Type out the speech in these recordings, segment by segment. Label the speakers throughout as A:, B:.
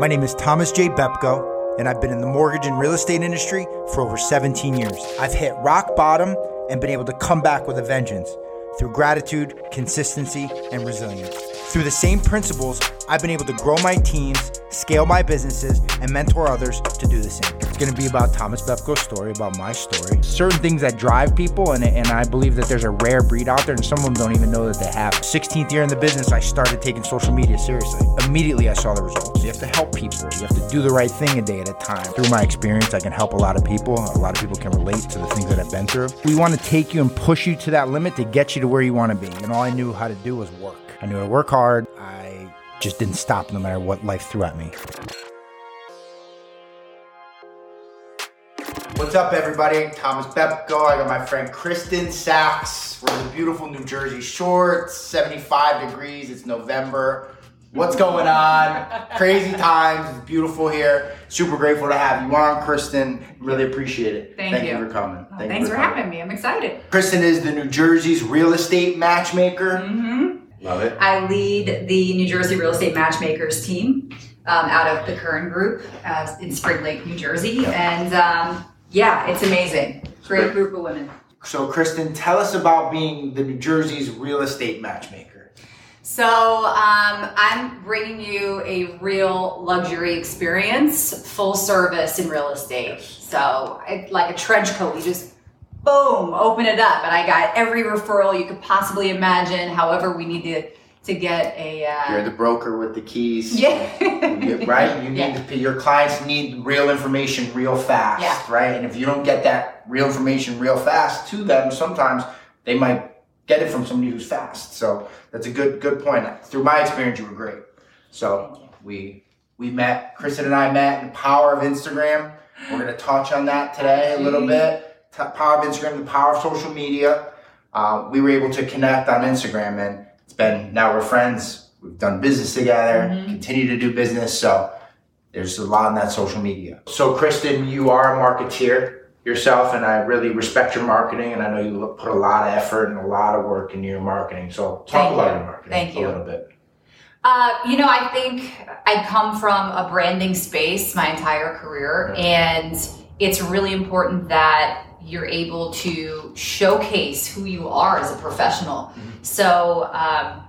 A: My name is Thomas J. Bepko, and I've been in the mortgage and real estate industry for over 17 years. I've hit rock bottom and been able to come back with a vengeance through gratitude, consistency, and resilience. Through the same principles, I've been able to grow my teams, scale my businesses, and mentor others to do the same. Going to be about Thomas Bepko's story, about my story, certain things that drive people, and, and I believe that there's a rare breed out there, and some of them don't even know that they have. 16th year in the business, I started taking social media seriously. Immediately, I saw the results. You have to help people. You have to do the right thing a day at a time. Through my experience, I can help a lot of people. A lot of people can relate to the things that I've been through. We want to take you and push you to that limit to get you to where you want to be. And all I knew how to do was work. I knew how to work hard. I just didn't stop no matter what life threw at me. What's up, everybody? Thomas Bepko. I got my friend Kristen Sachs. We're in the beautiful New Jersey shore. It's 75 degrees. It's November. What's going on? Crazy times. It's beautiful here. Super grateful to have you on, Kristen. Really appreciate it.
B: Thank you.
A: for coming. Thank you
B: thanks for
A: coming.
B: having me. I'm excited.
A: Kristen is the New Jersey's real estate matchmaker.
B: hmm
A: Love it.
B: I lead the New Jersey Real Estate Matchmakers team um, out of the Kern Group uh, in Spring Lake, New Jersey, and um, yeah, it's amazing. Great group of women.
A: So, Kristen, tell us about being the New Jersey's real estate matchmaker.
B: So um, I'm bringing you a real luxury experience, full service in real estate. So it, like a trench coat, you just boom, open it up, and I got every referral you could possibly imagine. However, we need to to get a uh,
A: You're the broker with the keys.
B: yeah.
A: You- right? You need
B: Yeah.
A: to, your clients need real information real fast,
B: Yeah.
A: right? And if you don't get that real information real fast to them, sometimes they might get it from somebody who's fast. So that's a good good point. Through my experience, you were great. So we we met. Kristen and I met. The power of Instagram. We're gonna touch on that today a little bit. T- power of Instagram, the power of social media. Uh, we were able to connect on Instagram, and it's been now we're friends. We've done business together,
B: Mhm.
A: continue to do business. So there's a lot in that social media. So, Kristen, you are a marketeer yourself, and I really respect your marketing, and I know you put a lot of effort and a lot of work into your marketing. So, talk
B: Thank
A: about
B: you.
A: your marketing
B: Thank
A: a
B: you.
A: little bit.
B: Uh, you know, I think I come from a branding space my entire career, and it's really important that you're able to showcase who you are as a professional.
A: Mhm.
B: So, um,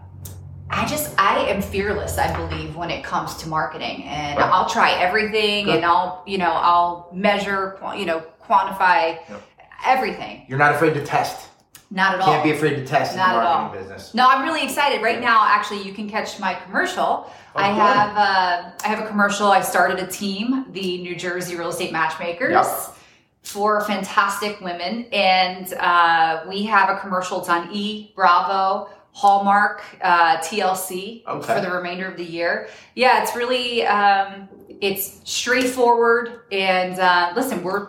B: I just, I am fearless, I believe, when it comes to marketing, and. I'll try everything,
A: Good.
B: and I'll, you know, I'll measure, you know, quantify
A: Yep.
B: everything.
A: You're not afraid to test.
B: Not at all.
A: Can't be afraid to test
B: Not
A: in
B: at
A: the
B: all.
A: marketing business.
B: No, I'm really excited. Right now, actually, you can catch my commercial.
A: Oh,
B: I have uh, I have a commercial. I started a team, the New Jersey Real Estate Matchmakers,
A: Yep.
B: For fantastic women, and uh, we have a commercial. It's on E Bravo. Hallmark, uh, TLC
A: Okay.
B: for the remainder of the year. Yeah, it's really um, it's straightforward and uh, listen, we're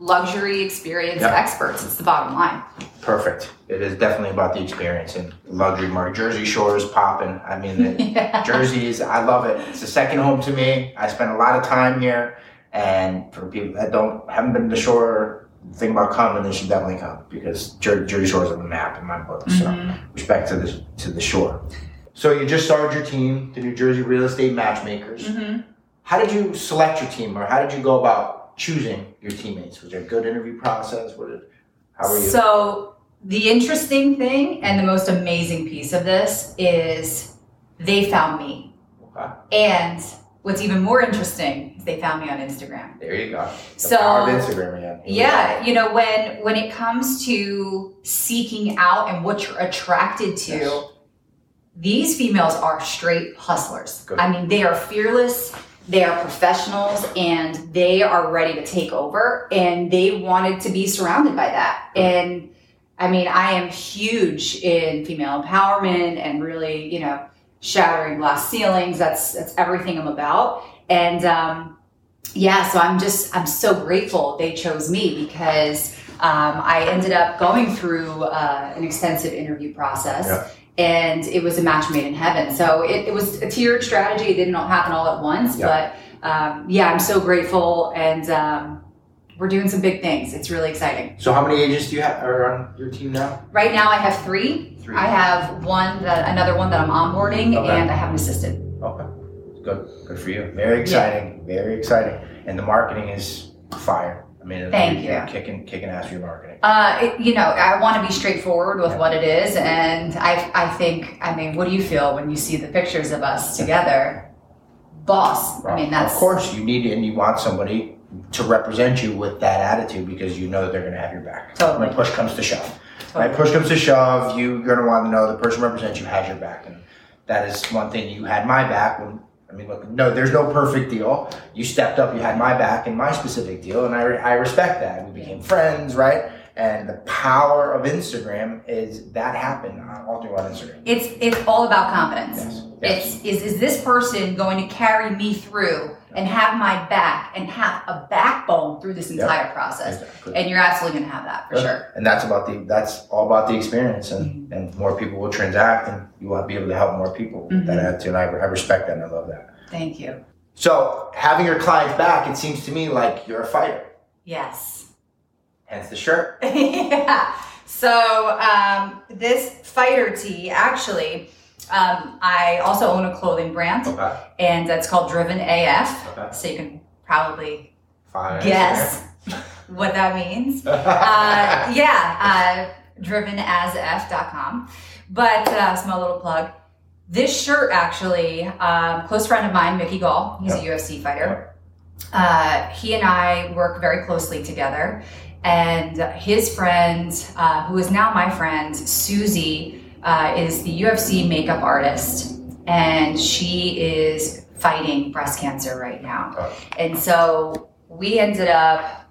B: luxury experience
A: Yep.
B: experts. It's the bottom line.
A: Perfect. It is definitely about the experience and luxury market. Jersey Shore is popping. I mean, the,
B: yeah.
A: Jersey is, I love it. It's a second home to me. I spend a lot of time here. And for people that don't, haven't been to shore, think about coming, they should definitely come because Jer- Jersey Shore is on the map in my book. So
B: Mhm.
A: respect to the, to the shore. So you just started your team, the New Jersey Real Estate Matchmakers.
B: Mhm.
A: How did you select your team or how did you go about choosing your teammates? Was there a good interview process? What did, how were you?
B: So the interesting thing and the most amazing piece of this is they found me.
A: Okay.
B: And what's even more interesting they found me on Instagram.
A: There you go. The
B: So-
A: power of Instagram again. We
B: Yeah, you know when when it comes to seeking out and what you're attracted to,
A: Yes.
B: these females are straight hustlers.
A: Good.
B: I mean, they are fearless, they are professionals, and they are ready to take over. And they wanted to be surrounded by that. And I mean, I am huge in female empowerment and really, you know, shattering glass ceilings. That's that's everything I'm about. And um, yeah, so I'm just I'm so grateful they chose me because um, I ended up going through uh, an extensive interview process.
A: Yeah.
B: And it was a match made in heaven. So it, it was a tiered strategy. It didn't all happen all at once,
A: Yeah.
B: but um, yeah, I'm so grateful, and um, we're doing some big things. It's really exciting.
A: So how many agents do you have are on your team now?
B: Right now, I have three.
A: Three.
B: I have one that another one that I'm onboarding,
A: Okay.
B: and I have an assistant.
A: Okay. Good, good for you. Very exciting. Very exciting. And the marketing is fire. I mean,
B: Thank
A: you're. Kicking, kicking ass for your marketing.
B: Uh, it, you know, I want to be straightforward with
A: Yeah.
B: what it is, and I, I think, I mean, what do you feel when you see the pictures of us together? Boss. I mean, that's
A: of course you need and you want somebody to represent you with that attitude because you know that they're going to have your back.
B: Totally.
A: When push comes to shove.
B: Totally.
A: Right? Push comes to shove, you're going to want to know the person represents you has your back, and that is one thing. You had my back when. I mean, look, no, there's no perfect deal. You stepped up, you had my back in my specific deal, and I, re- I respect that. We became friends, right? And the power of Instagram is that happened uh, all through on Instagram.
B: It's it's all about confidence.
A: Yes. Yes.
B: It's is is this person going to carry me through and have my back and have a backbone through this entire process?
A: Exactly.
B: And you're absolutely going to have that for sure.
A: And that's about the that's all about the experience, and, and more people will transact, and you want to be able to help more people. with That
B: Mhm.
A: attitude, and I, I respect that, and I love that.
B: Thank you.
A: So having your clients back, it seems to me like you're a fighter.
B: Yes.
A: Hence the shirt.
B: yeah. So um, this fighter tee, actually, um, I also own a clothing brand,
A: Okay.
B: and it's called Driven AF.
A: Okay.
B: So you can probably
A: Fine.
B: guess what that means. uh, yeah, uh, drivenasf.com. But uh, small little plug. This shirt actually, um, close friend of mine, Mickey Gall, he's a UFC fighter. Uh, he and I work very closely together. And his friend, uh, who is now my friend, Susie, uh, is the UFC makeup artist. And she is fighting breast cancer right now.
A: Oh.
B: And so we ended up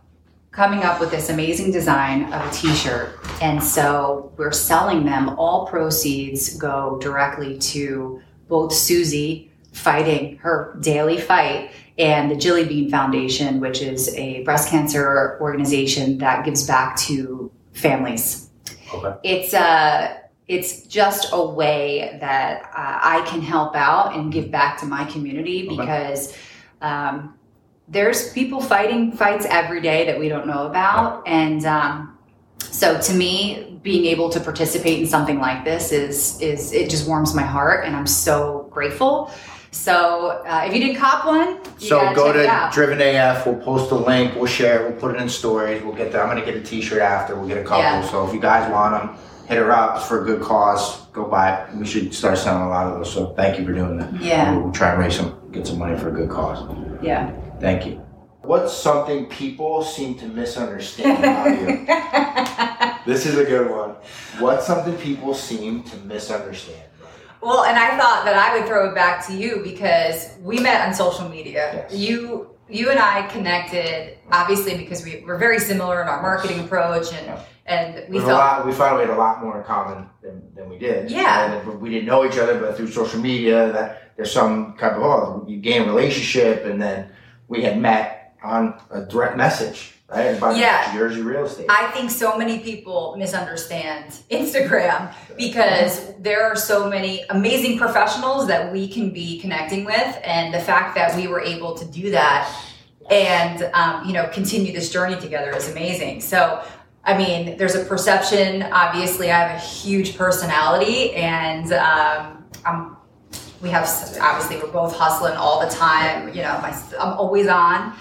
B: coming up with this amazing design of a t-shirt and so we're selling them all proceeds go directly to both susie fighting her daily fight and the Jilly Bean Foundation, which is a breast cancer organization that gives back to families.
A: Okay.
B: It's uh, it's just a way that uh, I can help out and give back to my community because um, there's people fighting fights every day that we don't know about, and um, so to me, being able to participate in something like this is is it just warms my heart, and I'm so grateful. So uh, if you didn't cop one, you
A: So go to. Driven AF. We'll post a link. We'll share. it, We'll put it in stories. We'll get. The, I'm gonna get a T-shirt after. We'll get a couple.
B: Yeah.
A: So if you guys want them, hit her up. For a good cause. Go buy it. We should start selling a lot of those. So thank you for doing that.
B: Yeah.
A: We'll try and raise some, get some money for a good cause.
B: Yeah.
A: Thank you. What's something people seem to misunderstand about you? This is a good one. What's something people seem to misunderstand?
B: Well, and I thought that I would throw it back to you because we met on social media.
A: Yes.
B: You you and I connected obviously because we were very similar in our marketing approach and and we
A: There's a lot, we found we had a lot more in common than, than we did.
B: Yeah.
A: And we didn't know each other, but through social media, that there's some kind of oh, you gain a relationship, and then we had met on a direct message, right? About
B: Yeah.
A: Jersey real estate.
B: I think so many people misunderstand Instagram because there are so many amazing professionals that we can be connecting with, and the fact that we were able to do that and um, you know continue this journey together is amazing. So, I mean, there's a perception. Obviously, I have a huge personality, and um, I'm. We have obviously we're both hustling all the time. You know, my, I'm always on,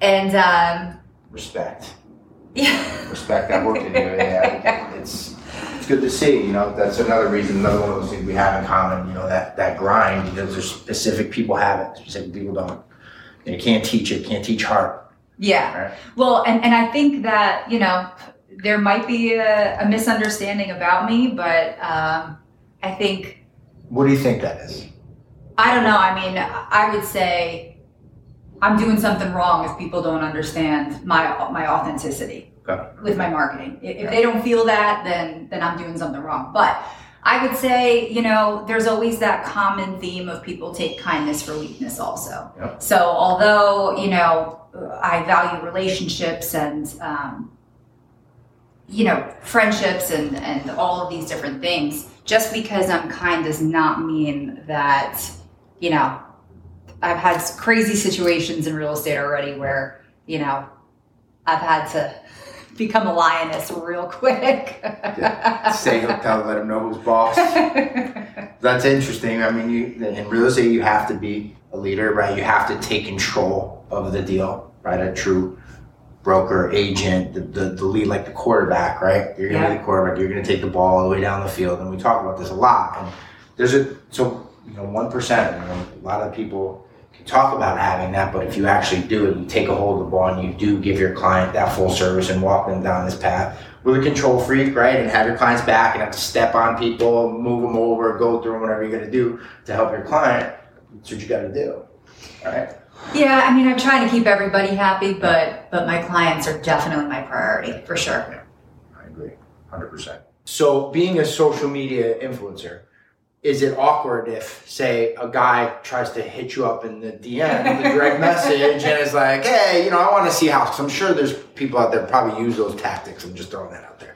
B: and um,
A: Respect.
B: yeah.
A: Respect. I've worked in here. Yeah. It's it's good to see. You know, that's another reason. Another one of those things we have in common. You know, that that grind because there's specific people have it, specific people don't. And you can't teach it. Can't teach heart.
B: Yeah.
A: Right.
B: Well, and, and I think that, you know, there might be a, a misunderstanding about me, but um, I think,
A: What do you think that is?
B: I don't know. I mean, I would say I'm doing something wrong if people don't understand my my authenticity
A: Okay.
B: with my marketing. If, if they don't feel that, then then I'm doing something wrong. But I would say, you know, there's always that common theme of people take kindness for weakness also.
A: Yep.
B: So although, you know, I value relationships and, um, you know, friendships and, and all of these different things, just because I'm kind does not mean that, you know, I've had crazy situations in real estate already where, you know, I've had to become a lioness real quick.
A: Say he'll tell, let him know who's boss. That's interesting. I mean, you in real estate, you have to be a leader, right? You have to take control of the deal, right? A true broker, agent, the, the, the lead, like the quarterback, right? You're gonna
B: Yeah.
A: be the quarterback. You're gonna take the ball all the way down the field, and we talk about this a lot. And there's a so you know one percent. You know, a lot of people can talk about having that, but if you actually do it, you take a hold of the ball and you do give your client that full service and walk them down this path. With a control freak, right, and have your clients back and have to step on people, move them over, go through whatever you're gonna do to help your client. That's what you got to do, all right?
B: Yeah, I mean, I'm trying to keep everybody happy, but but my clients are definitely my priority for sure.
A: Yeah, I agree, hundred percent. So, being a social media influencer, is it awkward if, say, a guy tries to hit you up in the DM, the direct message, and is like, "Hey, you know, I want to see how." I'm sure there's people out there probably use those tactics. I'm just throwing that out there,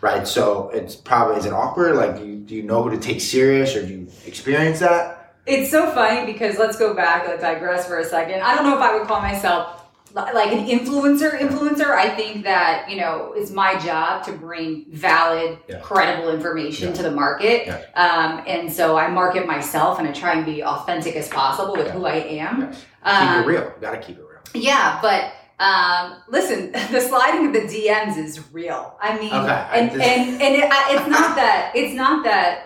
A: right? So, it's probably is it awkward? Like, do you, do you know who to take serious, or do you experience that?
B: It's so funny because let's go back, let's digress for a second. I don't know if I would call myself like an influencer influencer. I think that, you know, it's my job to bring valid,
A: Yeah.
B: credible information
A: Yeah.
B: to the market.
A: Yeah.
B: Um, and so I market myself and I try and be authentic as possible with who I am.
A: Yes. Keep
B: Um,
A: it real. You gotta keep it real.
B: Yeah, but um, listen, the sliding of the DMs is real. I mean,
A: Okay, I
B: and,
A: just-
B: and and it, I- it's not that it's not that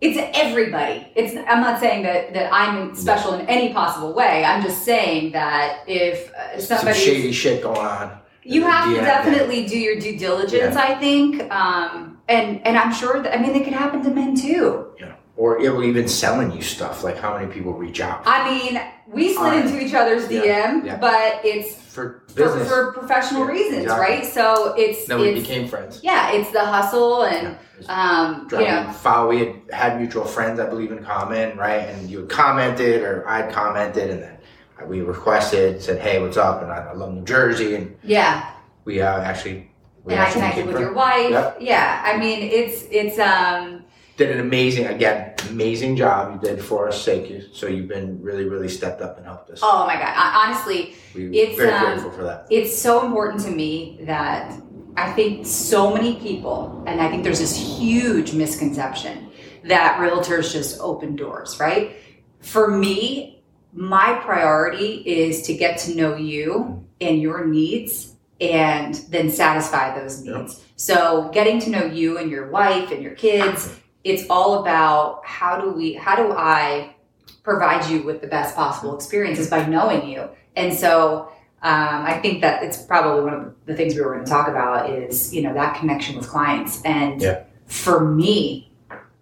B: it's everybody. It's I'm not saying that that I'm special in any possible way. I'm just saying that if uh,
A: Some
B: somebody
A: shady shit going on.
B: you have to
A: Yeah,
B: definitely do your due diligence. I think, um, and and I'm sure that I mean it could happen to men too.
A: Yeah. Or yeah, even selling you stuff. Like, how many people reach out
B: I mean, we slid into each other's DM,
A: Yeah, yeah.
B: but it's
A: for
B: for,
A: business?
B: for professional
A: Yeah,
B: reasons,
A: exactly.
B: right? So it's
A: then we
B: it's
A: became friends.
B: yeah, it's the hustle and um, you know,
A: follow. We had had mutual friends, I believe, in common, right? And you had commented, or I'd commented, and then we requested, said, "Hey, what's up?" And I, I love New Jersey, and
B: yeah.
A: we uh, actually we
B: And I connected with your wife.
A: Yep.
B: Yeah, I mean, it's it's um,
A: Did an amazing, again, amazing job you did for us. Thank you. So you've been really, really stepped up and helped us.
B: oh my god. I, honestly,
A: we
B: it's,
A: very
B: um,
A: grateful for that.
B: it's so important to me that I think so many people, and I think there's this huge misconception that realtors just open doors, right? For me, my priority is to get to know you and your needs and then satisfy those needs. So getting to know you and your wife and your kids, it's all about how do we how do I provide you with the best possible experiences by knowing you. And so um, I think that it's probably one of the things we were going to talk about is you know that connection with clients. And
A: Yeah.
B: for me,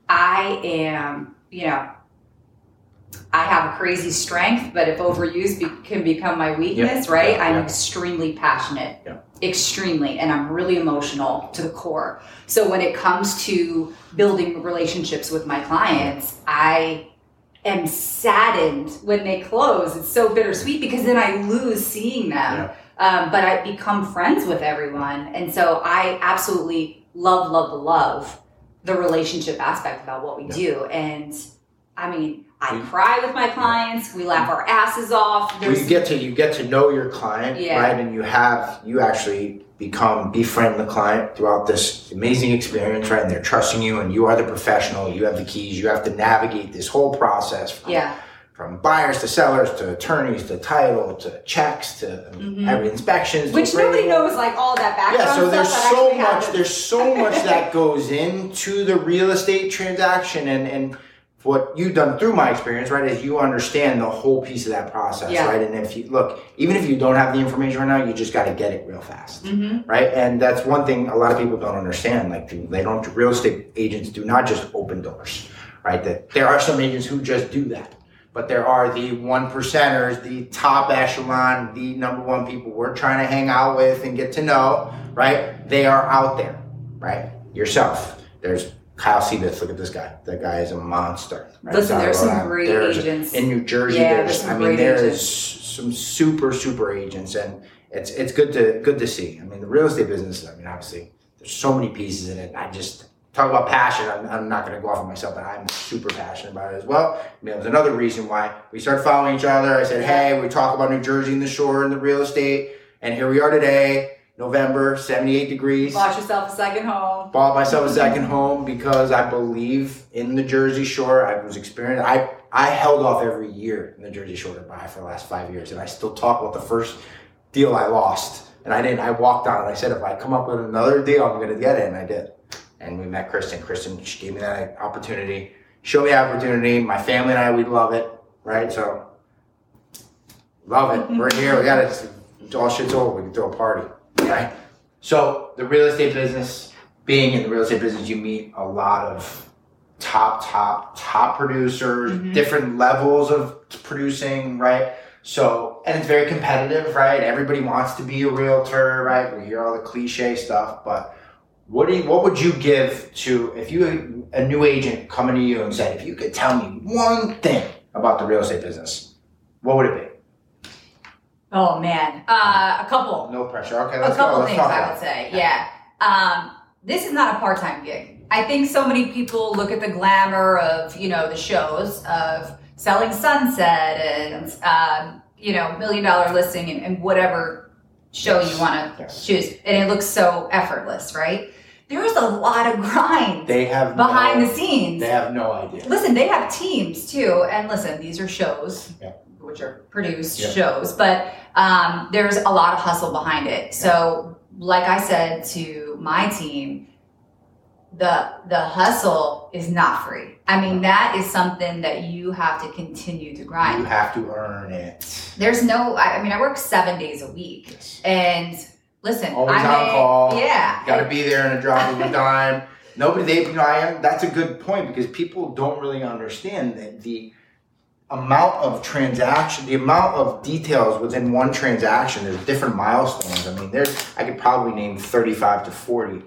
B: I am you know I have a crazy strength, but if overused be- can become my weakness, right? I'm extremely passionate,
A: Yeah.
B: Extremely, and I'm really emotional to the core. So when it comes to building relationships with my clients, I am saddened when they close. It's so bittersweet because then I lose seeing them. Um, but I become friends with everyone. And so I absolutely love, love, love the relationship aspect about what we
A: Yeah.
B: do. And I mean, I cry with my clients. We laugh our asses off.
A: Well, you get to you get to know your client,
B: Yeah.
A: right? And you have you actually become befriend the client throughout this amazing experience, right? And they're trusting you, and you are the professional. You have the keys. You have to navigate this whole process. From,
B: yeah,
A: From buyers to sellers to attorneys to title to checks to
B: Mhm.
A: every inspections.
B: which nobody knows like all that background
A: Yeah, so there's so much
B: happens.
A: there's so much that goes into the real estate transaction and and what you've done through my experience, right, is you understand the whole piece of that process,
B: Yeah.
A: right? And if you look, even if you don't have the information right now, you just got to get it real fast,
B: Mhm.
A: right? And that's one thing a lot of people don't understand. Like they don't, real estate agents do not just open doors, right? That there are some agents who just do that. But there are the one percenters, the top echelon, the number one people we're trying to hang out with and get to know, right? They are out there, right? Yourself. There's Kyle Seabitz. Look at this guy. That guy is a monster. Right?
B: Listen, there's some
A: Island.
B: great
A: There's-
B: agents.
A: in New Jersey.
B: Yeah,
A: there's,
B: there's
A: I mean, there
B: agents.
A: is some super, super agents, and it's it's good to good to see. I mean, the real estate business. I mean, obviously, there's so many pieces in it. I just talk about passion. I'm, I'm not going to go off on myself, but I'm super passionate about it as well. I mean, it was another reason why we started following each other. I said, hey, we talk about New Jersey and the shore and the real estate, and here we are today, November, 78 degrees.
B: Bought yourself a second home.
A: Bought myself a second home because I believe in the Jersey Shore. I was experienced. I I held off every year in the Jersey Shore to buy for the last five years, and I still talk about the first deal I lost, and I didn't. I walked on it. I said, if I come up with another deal, I'm going to get it, and I did. And we met Kristen. Kristen she gave me that opportunity, showed me the opportunity. My family and I, we love it, right? So love it. We're here. We got it. All shit's over. We can throw a party, right? So the real estate business, being in the real estate business, you meet a lot of top, top, top producers,
B: Mhm.
A: different levels of producing, right? So, and it's very competitive, right? Everybody wants to be a realtor, right? We hear all the cliche stuff, but what do you, what would you give to if you a new agent coming to you and said, if you could tell me one thing about the real estate business, what would it be?
B: Oh man, uh, a couple.
A: No pressure. Okay,
B: a
A: let's
B: couple
A: go. Let's
B: things
A: talk
B: I would say. Yeah. Um, this is not a part-time gig. I think so many people look at the glamour of you know the shows of selling Sunset and um, you know Million Dollar Listing and, and whatever show you want to
A: Yes.
B: choose, and it looks so effortless, right? There's a lot of grind
A: They have
B: behind
A: no,
B: the scenes.
A: They have no idea.
B: Listen, they have teams too, and listen, these are shows,
A: Yeah.
B: Which are produced
A: Yeah.
B: shows, but um, there's a lot of hustle behind it. So, like I said to my team, the the hustle is not free. I mean, that is something that you have to continue to grind.
A: You have to earn it.
B: There's no, I, I mean, I work seven days a week,
A: Yes.
B: and listen,
A: Always
B: I
A: on
B: may-
A: call.
B: Yeah,
A: Got to be there in a drop of a dime. Nobody, they, you know, I am. That's a good point because people don't really understand that the amount of transaction, the amount of details within one transaction. There's different milestones. I mean, there's. I could probably name 35 to 40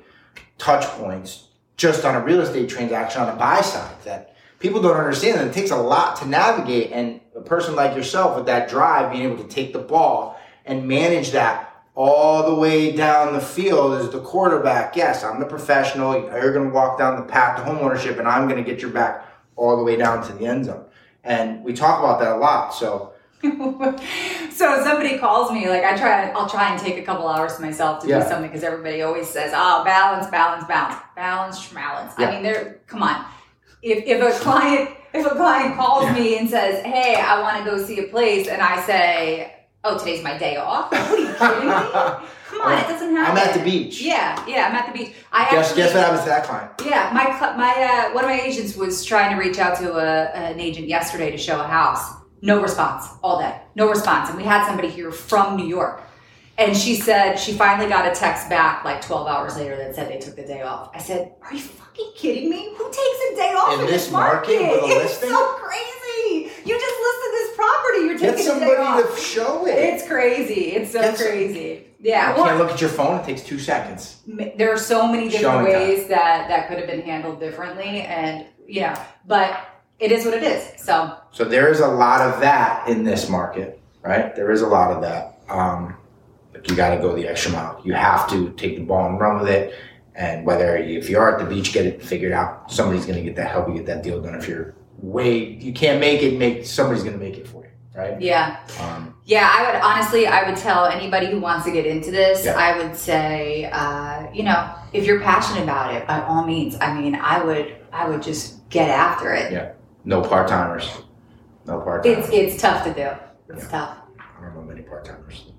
A: touch points just on a real estate transaction on the buy side that people don't understand that it takes a lot to navigate and a person like yourself with that drive being able to take the ball and manage that all the way down the field as the quarterback yes i'm the professional you're going to walk down the path to homeownership and i'm going to get your back all the way down to the end zone and we talk about that a lot so
B: so somebody calls me like i try i'll try and take a couple hours to myself to
A: Yeah.
B: do something because everybody always says oh balance balance balance balance schmalance
A: Yeah.
B: i mean they're come on if, if a client if a client calls
A: Yeah.
B: me and says hey i want to go see a place and i say oh today's my day off what are you kidding me come on it doesn't happen
A: i'm at the beach
B: yeah yeah i'm at the beach i
A: guess,
B: actually
A: guess what happens to that client
B: yeah, my my uh, one of my agents was trying to reach out to a, an agent yesterday to show a house. No response all day. No response. And we had somebody here from New York. And she said she finally got a text back like 12 hours later that said they took the day off. I said, Are you fucking kidding me? Who takes a day off
A: In
B: in,
A: this market with a
B: it's
A: listing?
B: so crazy. You just listed this property. You're
A: get
B: taking a
A: somebody
B: day off.
A: Get somebody to show it
B: it's crazy. It's so
A: Get some-
B: crazy. Yeah.
A: you
B: well,
A: can't look at your phone it takes two seconds
B: there are so many different
A: Showing time.
B: ways that that could have been handled differently and yeah, but it is what it is so
A: So there is a lot of that in this market, right? There is a lot of that. Um, but you got to go the extra mile. You have to take the ball and run with it. And whether you, if you are at the beach, get it figured out. Somebody's going to get that help you get that deal done. If you're way you can't make it, make somebody's going to make it for you, right?
B: yeah
A: Um,
B: yeah i would honestly i would tell anybody who wants to get into this
A: Yeah.
B: i would say uh, you know if you're passionate about it by all means i mean i would i would just get after it
A: Yeah. no part timers. No part timers.
B: it's it's tough to do it's tough
A: I don't know many part timers.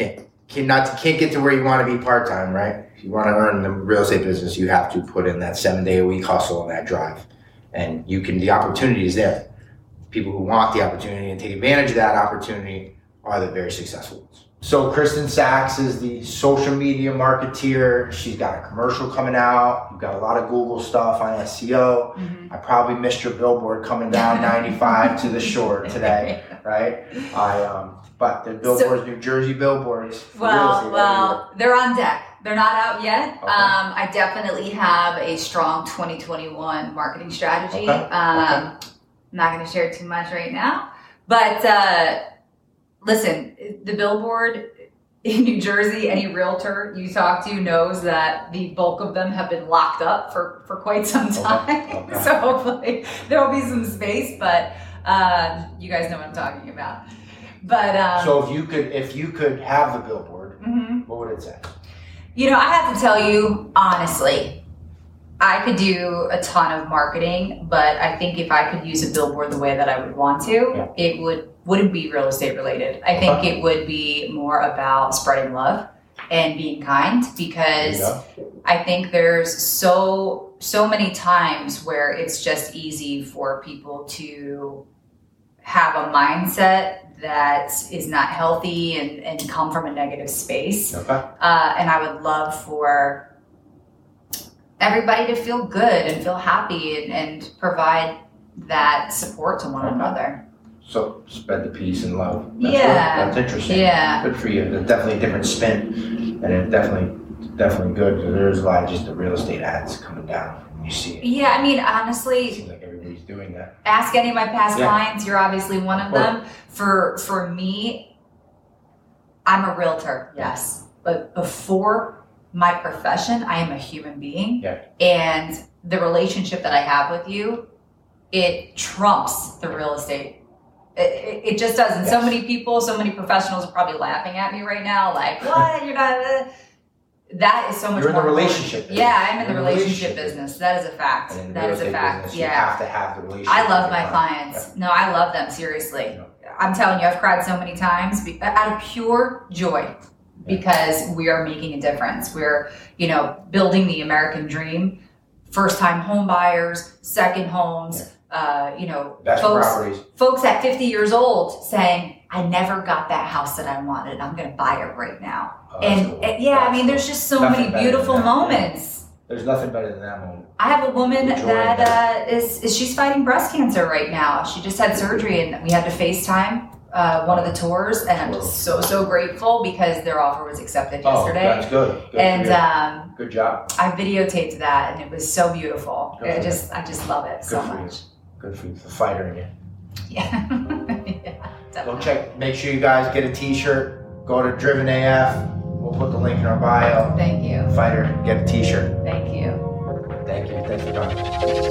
A: Can't can not can't get to where you want to be part time, right? If you want to earn the real estate business, you have to put in that seven day a week hustle and that drive, and you can. The opportunity is there. People who want the opportunity and take advantage of that opportunity are the very successful ones. So Kristen Sachs is the social media marketeer. She's got a commercial coming out. You've got a lot of Google stuff on SEO.
B: Mhm.
A: I probably missed your billboard coming down 95 to the shore today, right? I um, but the billboards, New Jersey billboards.
B: Well, well, they're on deck. They're not out yet.
A: Okay.
B: Um, I definitely have a strong 2021 marketing strategy.
A: Okay,
B: Um, I'm not going to share too much right now, but uh, listen, the billboard in New Jersey, any realtor you talk to knows that the bulk of them have been locked up for, for quite some
A: Okay,
B: time.
A: okay.
B: so hopefully there will be some space, but uh, you guys know what I'm talking about. But um,
A: So if you could, if you could have the billboard,
B: mhm.
A: what would it say?
B: You know, I have to tell you honestly, I could do a ton of marketing, but I think if I could use a billboard the way that I would want to,
A: Yeah.
B: it would wouldn't be real estate related. I think it would be more about spreading love and being kind because
A: Yeah.
B: I think there's so so many times where it's just easy for people to have a mindset that is not healthy and, and come from a negative space.
A: Okay.
B: Uh, and I would love for everybody to feel good and feel happy and, and provide that support to one
A: Okay.
B: another.
A: So spread the peace and love. That's
B: Yeah.
A: good. That's interesting.
B: Yeah.
A: Good for you. There's definitely a different spin, and it's definitely definitely good. There's a lot of just the real estate ads coming down. You see it.
B: Yeah, I mean, honestly,
A: seems like everybody's doing that.
B: ask any of my past
A: Yeah.
B: clients. You're obviously one of
A: Well-
B: them. For for me, I'm a realtor, yes, but before my profession, I am a human being,
A: Yeah.
B: and the relationship that I have with you, it trumps the real estate. It, it, just does, and so many people, so many professionals are probably laughing at me right now, like, "What? You're not." Uh, that is so much
A: You're in the relationship business.
B: Yeah, I'm in the
A: You're the
B: relationship
A: relationship
B: business. That is a fact.
A: And in the
B: That is a fact.
A: business,
B: yeah.
A: you have to have the relationship.
B: I love my clients. No, I love them seriously.
A: Yeah.
B: I'm telling you, I've cried so many times out of pure joy because we are making a difference. We're, you know, building the American dream. First time home buyers, second homes, uh, you know,
A: Best
B: folks,
A: properties.
B: folks at 50 years old saying, I never got that house that I wanted. I'm going to buy it right now.
A: Oh,
B: and
A: cool.
B: and yeah, I mean,
A: cool.
B: there's just so
A: Nothing
B: many beautiful
A: than that, yeah.
B: moments.
A: There's nothing better than that moment.
B: I have a woman
A: Enjoy
B: that
A: that.
B: uh, is, is she's fighting breast cancer right now. She just had surgery, and we had to FaceTime uh, one of the tours, and I'm just so so grateful because their offer was accepted
A: Oh,
B: yesterday.
A: that's good. good
B: and um,
A: good job.
B: I videotaped that, and it was so beautiful.
A: Good
B: I
A: for
B: just I just love it
A: Good
B: so
A: for you.
B: much.
A: Good for you. The fighter in you.
B: Yeah.
A: Go check. Make sure you guys get a T-shirt. Go to Driven AF. We'll put the link in our bio.
B: Thank you.
A: Fighter, get a T-shirt.
B: Thank you.
A: Thank you. Thanks for coming.